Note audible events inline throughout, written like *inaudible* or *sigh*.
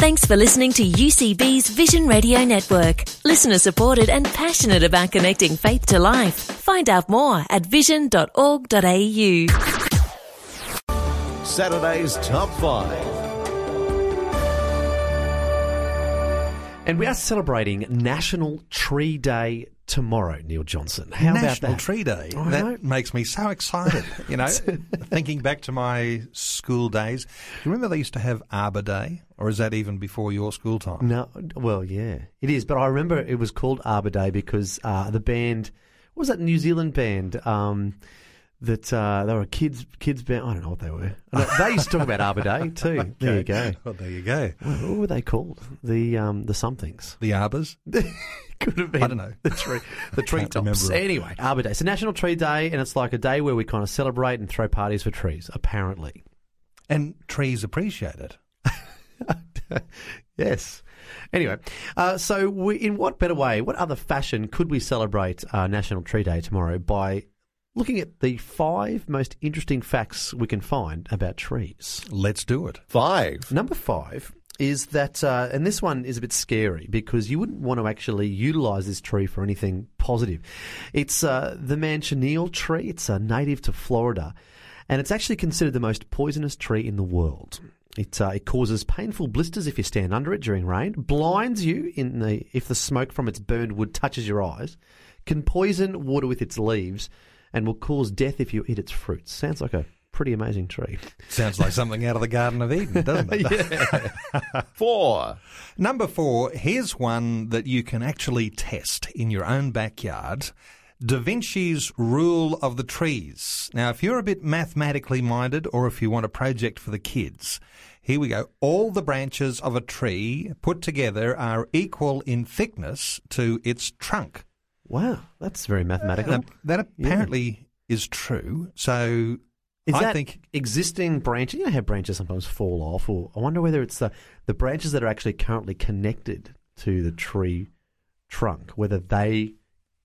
Thanks for listening to UCB's Vision Radio Network. Listener supported and passionate about connecting faith to life. Find out more at vision.org.au. Saturday's Top 5. And we are celebrating National Tree Day tomorrow, Neil Johnson. How National about that? Tree Day. I that know. makes me so excited. You know, *laughs* *laughs* thinking back to my school days. Do you remember they used to have Arbor Day? Or is that even before your school time? No, well, yeah, it is. But I remember it was called Arbor Day because uh, the band, what was that New Zealand band? Um, that uh, they were kids kids band. I don't know what they were. They used to talk about Arbor Day too. *laughs* There you go. Well, there you go. What, what were they called? The um, the somethings. The Arbors? *laughs* Could have been. I don't know. The tree, the *laughs* tree Can't tops. Anyway, Arbor Day. It's a National Tree Day, and it's like a day where we kind of celebrate and throw parties for trees. Apparently, And trees appreciate it. yes. Anyway, uh, so we, in what better way, what other fashion could we celebrate uh, National Tree Day tomorrow by looking at the five most interesting facts we can find about trees? Let's do it. 5. Number five is that, uh, and this one is a bit scary because you wouldn't want to actually utilize this tree for anything positive. It's uh, the manchineel tree. It's a native to Florida, and it's actually considered the most poisonous tree in the world. It, uh, it causes painful blisters if you stand under it during rain, blinds you in the if the smoke from its burned wood touches your eyes, can poison water with its leaves, and will cause death if you eat its fruits. Sounds like a pretty amazing tree. Sounds like something out of the Garden of Eden, doesn't it? *laughs* *laughs* 4. Number four, here's one that you can actually test in your own backyard. Da Vinci's rule of the trees. Now, if you're a bit mathematically minded or if you want a project for the kids, here we go. All the branches of a tree put together are equal in thickness to its trunk. Wow, that's very mathematical. Now, that apparently is true. So Is I that think existing branches? You know how branches sometimes fall off, or I wonder whether it's the the branches that are actually currently connected to the tree trunk, whether they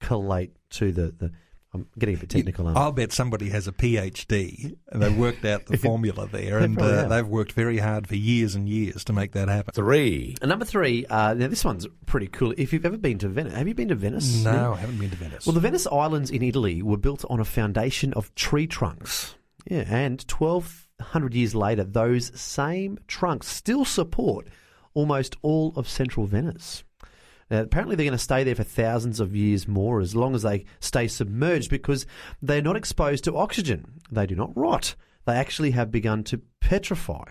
collate to the. the I'm getting a bit technical. aren't I? I'll bet somebody has a PhD and they've worked out the *laughs* formula there, They and uh, they've worked very hard for years and years to make that happen. 3. And number three, uh, now this one's pretty cool. If you've ever been to Venice, have you been to Venice? No, I haven't been to Venice. Well, the Venice Islands in Italy were built on a foundation of tree trunks. Yeah, and 1,200 years later, those same trunks still support almost all of central Venice. Now, apparently, they're going to stay there for thousands of years more as long as they stay submerged because they're not exposed to oxygen. They do not rot. They actually have begun to petrify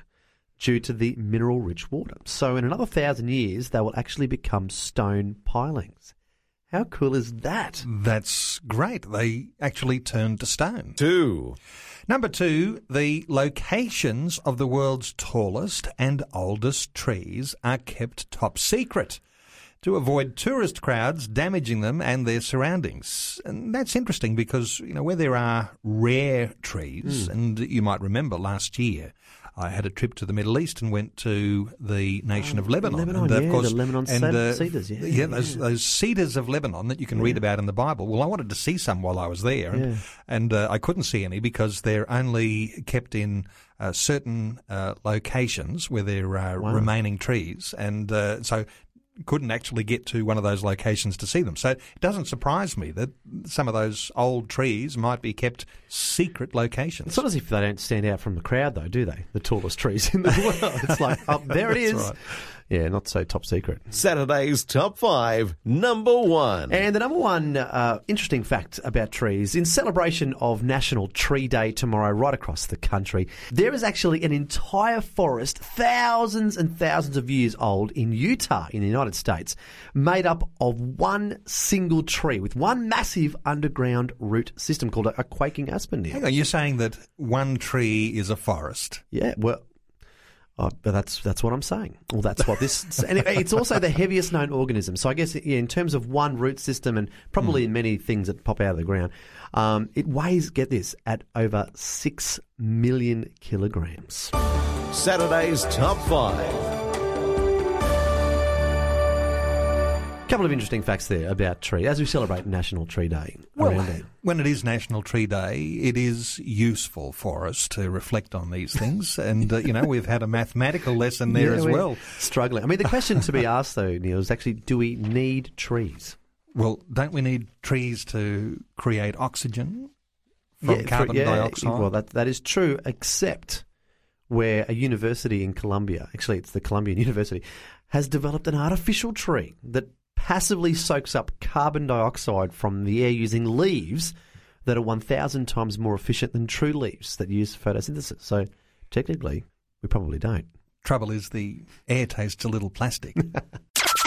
due to the mineral rich water. So, in another thousand years, they will actually become stone pilings. How cool is that? That's great. They actually turned to stone. 2. Number two, the locations of the world's tallest and oldest trees are kept top secret to avoid tourist crowds damaging them and their surroundings. And that's interesting because, you know, where there are rare trees, and you might remember last year, I had a trip to the Middle East and went to the nation of Lebanon. Lebanon, and, uh, yeah, the Lebanon and, cedars, yeah, yeah, those, yeah. those cedars of Lebanon that you can read about in the Bible. Well, I wanted to see some while I was there, and, Yeah. and uh, I couldn't see any because they're only kept in uh, certain uh, locations where there are Wow. remaining trees, and uh, so couldn't actually get to one of those locations to see them. So it doesn't surprise me that some of those old trees might be kept secret locations. It's not as if they don't stand out from the crowd, though, do they? The tallest trees in the *laughs* world. It's like, oh, there it is. Right. Yeah, not so top secret. Saturday's Top 5. Number 1. And the number one uh, interesting fact about trees, in celebration of National Tree Day tomorrow, right across the country, there is actually an entire forest, thousands and thousands of years old, in Utah, in the United States, made up of one single tree with one massive underground root system called a, a quaking aspen. Neil. Hang on, you're saying that one tree is a forest. Yeah, well, oh, but that's that's what I'm saying. Well, that's what this. and it- it's also the heaviest known organism. So I guess yeah, in terms of one root system, and probably in many things that pop out of the ground, um, it weighs. Get this at over six million kilograms. Saturday's Top 5. Couple of interesting facts there about tree as we celebrate National Tree Day Well, when it is National Tree Day, it is useful for us to reflect on these things. *laughs* and, uh, you know, we've had a mathematical lesson there Yeah, as well. Struggling. I mean, the question to be *laughs* asked though, Neil, is actually, do we need trees? Well, don't we need trees to create oxygen from Yeah, carbon yeah, dioxide? Well, that that is true, except where a university in Columbia, actually, it's the Columbian *laughs* University, has developed an artificial tree that passively soaks up carbon dioxide from the air using leaves that are 1,000 times more efficient than true leaves that use photosynthesis. So, technically, we probably don't. Trouble is, the air tastes a little plastic. *laughs*